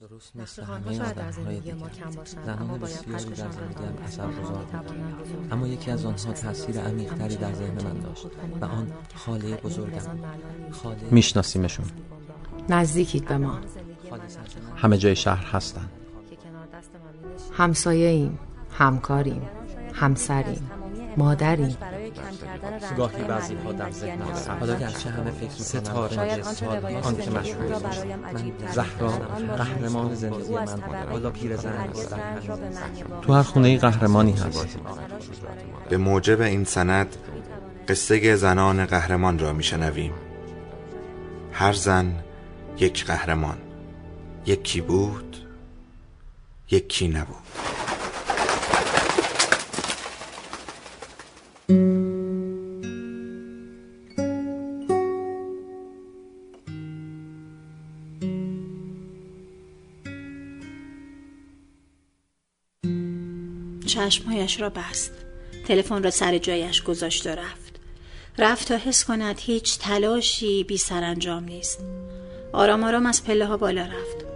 درست مثل همه آدم های دیگر زنان بسیاری در زندگی هم اثر گذار اما یکی از آنها تاثیر عمیقتری در ذهن من داشت و آن خاله بزرگم. خاله میشناسیمشون. نزدیکید به ما. همه جای شهر هستن. همسایه ایم همکاریم همسریم مادریم. گاهی بعضی ها در ذهن هست حالا گرچه همه فکر ستاره آن که مشهور من زهرا قهرمان زندگی من حالا پیرزن تو هر خونه قهرمانی هست به موجب این سند قصه زنان قهرمان را میشنویم. هر زن یک قهرمان. یکی بود یکی نبود. چشمهایش را بست. تلفن را سر جایش گذاشت و رفت. رفت تا حس کند هیچ تلاشی بی سرانجام نیست. آرام آرام از پله ها بالا رفت.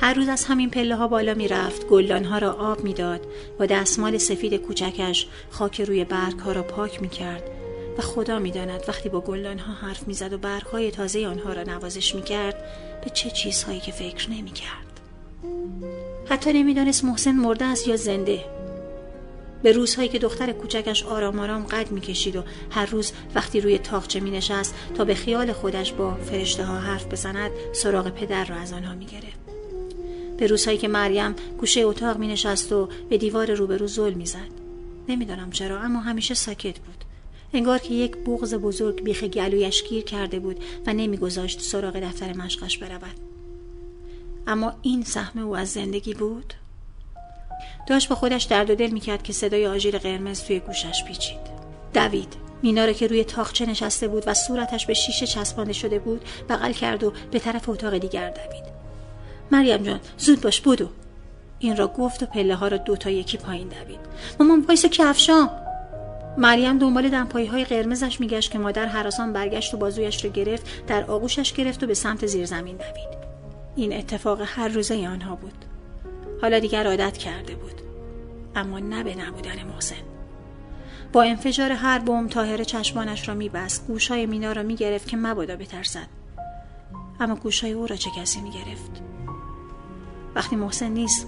هر روز از همین پله ها بالا می رفت گلدان ها را آب می‌داد با دستمال سفید کوچکش خاک روی برگ ها را پاک می کرد و خدا می داند وقتی با گلدان ها حرف می زد و برگ های تازه آنها را نوازش می کرد به چه چیزهایی که فکر نمی کرد حتی نمی‌دانست محسن مرده است یا زنده. به روزهایی که دختر کوچکش آرام آرام قد می‌کشید و هر روز وقتی روی تاقچه می نشست تا به خیال خودش با فرشته ها حرف بزند سراغ پدر را از آنها می گرفت. به روزهایی که مریم گوشه اتاق می نشست و به دیوار روبرو زل می زد. نمی‌دانم چرا اما همیشه ساکت بود. انگار که یک بغز بزرگ بیخ گلویش گیر کرده بود و نمیگذاشت سراغ دفتر مشقش برود. اما این سهم او از زندگی بود؟ داشت با خودش درد و دل می‌کرد که صدای آژیر قرمز توی گوشش پیچید. دوید مینا که روی تاخچه نشسته بود و صورتش به شیشه چسبانده شده بود بغل کرد و به طرف اتاق دیگر دوید. مریم جان زود باش بدو. این را گفت و پله ها را دو تا یکی پایین دوید. مامان وایس کفشام مریم دنبال دمپایی های قرمزش میگشت که مادر حراسان برگشت و بازویش را گرفت در آغوشش گرفت و به سمت زیر زمین دوید. این اتفاق هر روزه آنها بود. حالا دیگر عادت کرده بود. اما نه به نبودن محسن. با انفجار هر بم تاهر چشمانش را میبست. گوشهای مینا را می‌گرفت که مبادا بترسد. اما گوشهای او را چه کسی می‌گرفت؟ وقتی محسن نیست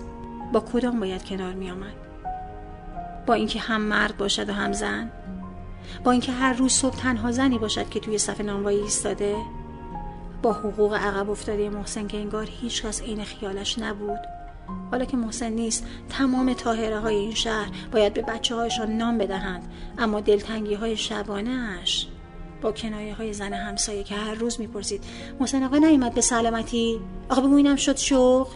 با کدام باید کنار میآمد؟ با اینکه هم مرد باشد و هم زن؟ با اینکه هر روز صبح تنها زنی باشد که توی صف نانوایی ایستاده؟ با حقوق عقب افتاده محسن که انگار هیچ کس عین خیالش نبود؟ حالا که محسن نیست تمام تاهره های این شهر باید به بچه هایشان نام بدهند. اما دلتنگی های شبانه اش با کنایه های زن همسایه که هر روز می‌پرسید محسن آقا نیومد به سلامتی؟ آقا بگو اینم شد شغل.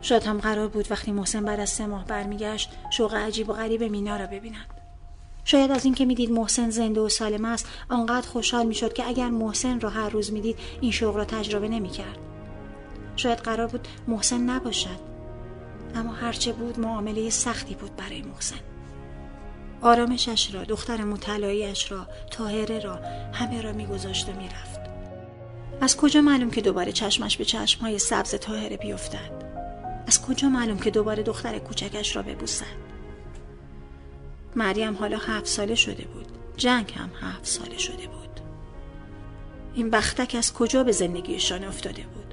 شاید هم قرار بود وقتی محسن بعد از سه ماه برمیگشت شوق عجیب و غریب مینا را ببیند. شاید از اینکه می‌دید محسن زنده و سالم است آنقدر خوشحال می‌شد که اگر محسن را هر روز می‌دید این شوق را تجربه نمی‌کرد. شاید قرار بود محسن نباشد. اما هرچه بود معامله سختی بود برای محسن. آرامشش را دختر مطلعیش را تاهره را همه را میگذاشت و می‌رفت. از کجا معلوم که دوباره چشمش به چشمهای سبز تاهره بیفتد؟ از کجا معلوم که دوباره دختر کوچکش را ببوسد؟ مریم حالا هفت ساله شده بود. جنگ هم هفت ساله شده بود. این بختک از کجا به زندگیشان افتاده بود؟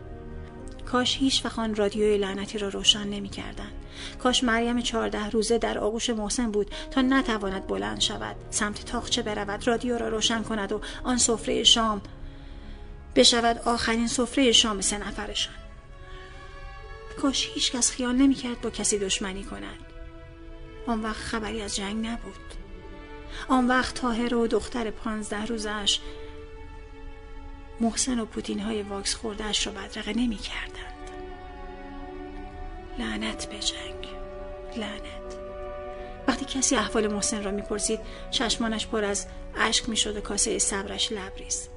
کاش هیچ آن رادیوی لعنتی را روشن نمی کردن. کاش مریم چهارده روزه در آغوش محسن بود تا نتواند بلند شود. سمت تاخچه برود رادیو را روشن کند و آن سفره شام بشود آخرین سفره شام سه نفرشان. کاش هیچ کس خیال نمی کرد با کسی دشمنی کند. آن وقت خبری از جنگ نبود. آن وقت تاهر و دختر پانزده روزش محسن و پوتین های واکس خوردهش را بدرقه نمی کردند. لعنت به جنگ. لعنت. وقتی کسی احوال محسن را می‌پرسید چشمانش پر از اشک می‌شد و کاسه صبرش لبریز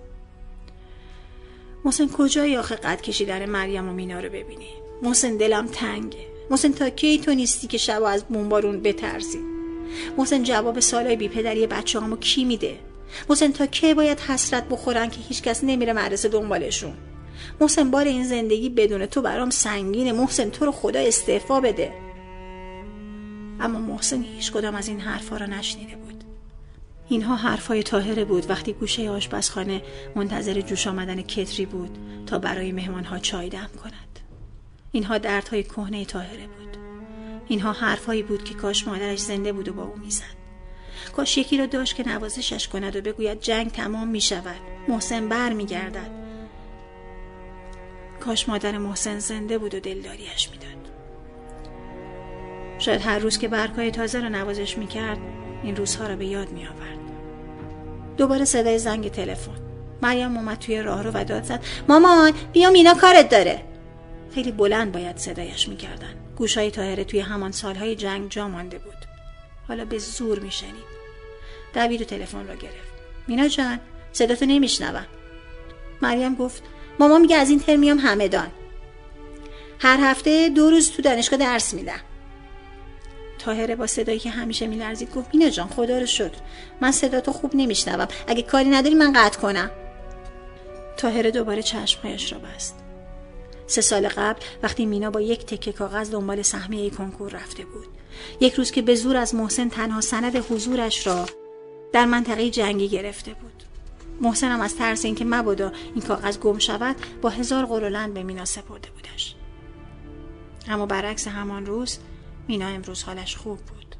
محسن کجای آخه قد کشیدن مریم و مینا رو ببینی؟ محسن دلم تنگه. محسن تا کی تو نیستی که شب از بمبارون بترسی؟ محسن جواب سالای بی پدری بچه کی میده؟ محسن تا کی باید حسرت بخورن که هیچکس نمیره مدرسه دنبالشون؟ محسن بار این زندگی بدون تو برام سنگینه. محسن تو رو خدا استعفا بده. اما محسن هیچ کدام از این حرفا را نشنیده بود. اینها حرفای تاهره بود. وقتی گوشه آشپزخانه منتظر جوش آمدن کتری بود تا برای مهمانها چای دم کند. اینها دردهای کهنه تاهره بود. اینها حرفهایی بود که کاش مادرش زنده بود و با او می‌زد. کاش یکی را داشت که نوازشش کند و بگوید جنگ تمام می شود محسن بر می گردد کاش مادر محسن زنده بود و دلداریش می‌داد. شاید هر روز که برگهای تازه را نوازش می‌کرد این روزها را به یاد می آورد. دوباره صدای زنگ تلفن. مریم اومد توی راه رو و داد زد مامان بیا مینا کارت داره. خیلی بلند باید صدایش می‌کردن. گوشای تاهره توی همان سالهای جنگ جا مانده بود. حالا به زور میشنید. و تلفن را گرفت. مینا جان صداتو نمیشنوم. مریم گفت ماما میگه از این ترمیام همدان هر هفته دو روز تو دانشگاه درس میدم. تاهره با صدایی که همیشه میلرزید گفت مینا جان خدا رو شد من صداتو خوب نمیشنوم. اگه کاری نداری من قطع کنم. تاهره دوباره چشمهایش را بست. سه سال قبل وقتی مینا با یک تکه کاغذ دنبال سهمیه کنکور رفته بود. یک روز که به زور از محسن تنها سند حضورش را در منطقه جنگی گرفته بود. محسن هم از ترس اینکه مبادا این کاغذ گم شود با هزار قرولند به مینا سپرده بودش. اما برعکس همان روز مینا امروز حالش خوب بود.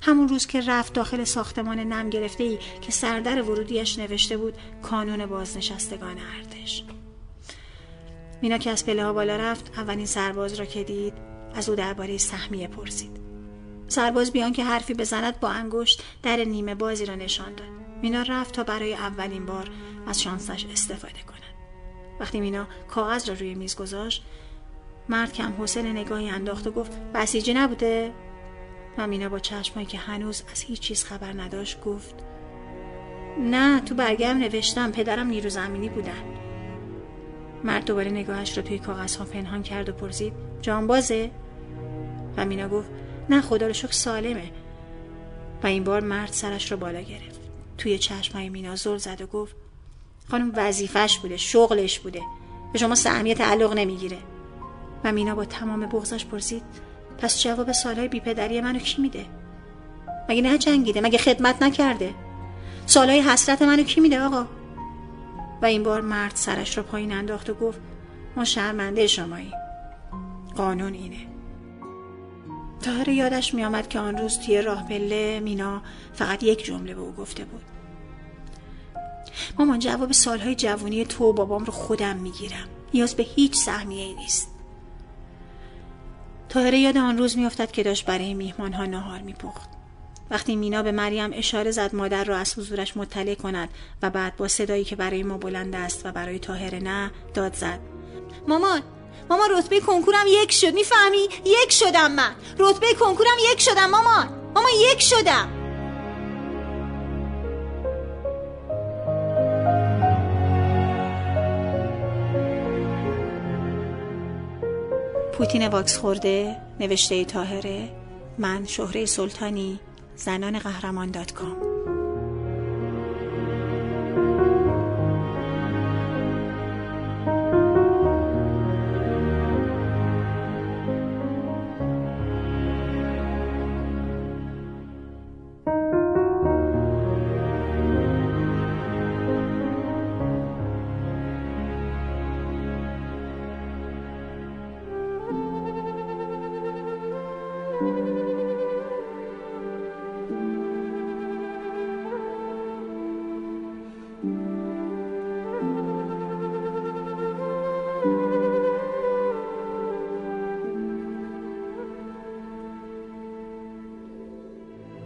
همون روز که رفت داخل ساختمان نم گرفته ای که سردر ورودیش نوشته بود کانون بازنشستگان ارتش مینا که از پله بالا رفت اولین سرباز را که دید از او درباره سهمیه پرسید. سرباز بیان که حرفی بزند با انگشت در نیمه بازی را نشان داد. مینا رفت تا برای اولین بار از شانسش استفاده کند. وقتی مینا کاغذ را روی میز گذاشت مرد کم حوصله نگاهی انداخت و گفت بسیجی نبوده؟ و مینا با چشمایی که هنوز از هیچ چیز خبر نداشت گفت نه تو برگم نوشتم پدرم نیرو زمینی بودن. مرد دوباره نگاهش را توی کاغذها پنهان کرد و پرسید جانبازه؟ و مینا گفت نه خدا رو شکر سالمه. و این بار مرد سرش رو بالا گرفت. توی چشمای مینا زل زد و گفت خانم وظیفش بوده شغلش بوده. به شما سهمیه تعلق نمی‌گیره. و مینا با تمام بغزش پرسید پس جواب سالهای بیپدری منو کی میده؟ مگه نه جنگیده؟ مگه خدمت نکرده؟ سالهای حسرت منو کی میده آقا؟ و این بار مرد سرش رو پایین انداخت و گفت ما شرمنده شمایی قانون اینه. تاهر یادش میآمد که آن روز توی راه پله مینا فقط یک جمله به او گفته بود. مامان جواب سالهای جوانی تو و بابام رو خودم می‌گیرم. نیاز به هیچ سهمیه ای نیست. تاهره یاد آن روز میافتد که داشت برای میهمان ها نهار میپخت. وقتی مینا به مریم اشاره زد مادر را از حضورش مطلع کند و بعد با صدایی که برای ما بلند است و برای تاهره نه داد زد. مامان مامان رتبه کنکورم یک شد. می‌فهمی؟ یک شدم من. رتبه کنکورم یک شدم مامان مامان یک شدم. پوتین واکس خورده نوشته تاهره من شهره سلطانی زنان قهرمان دات کام.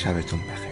شبتون بخیر.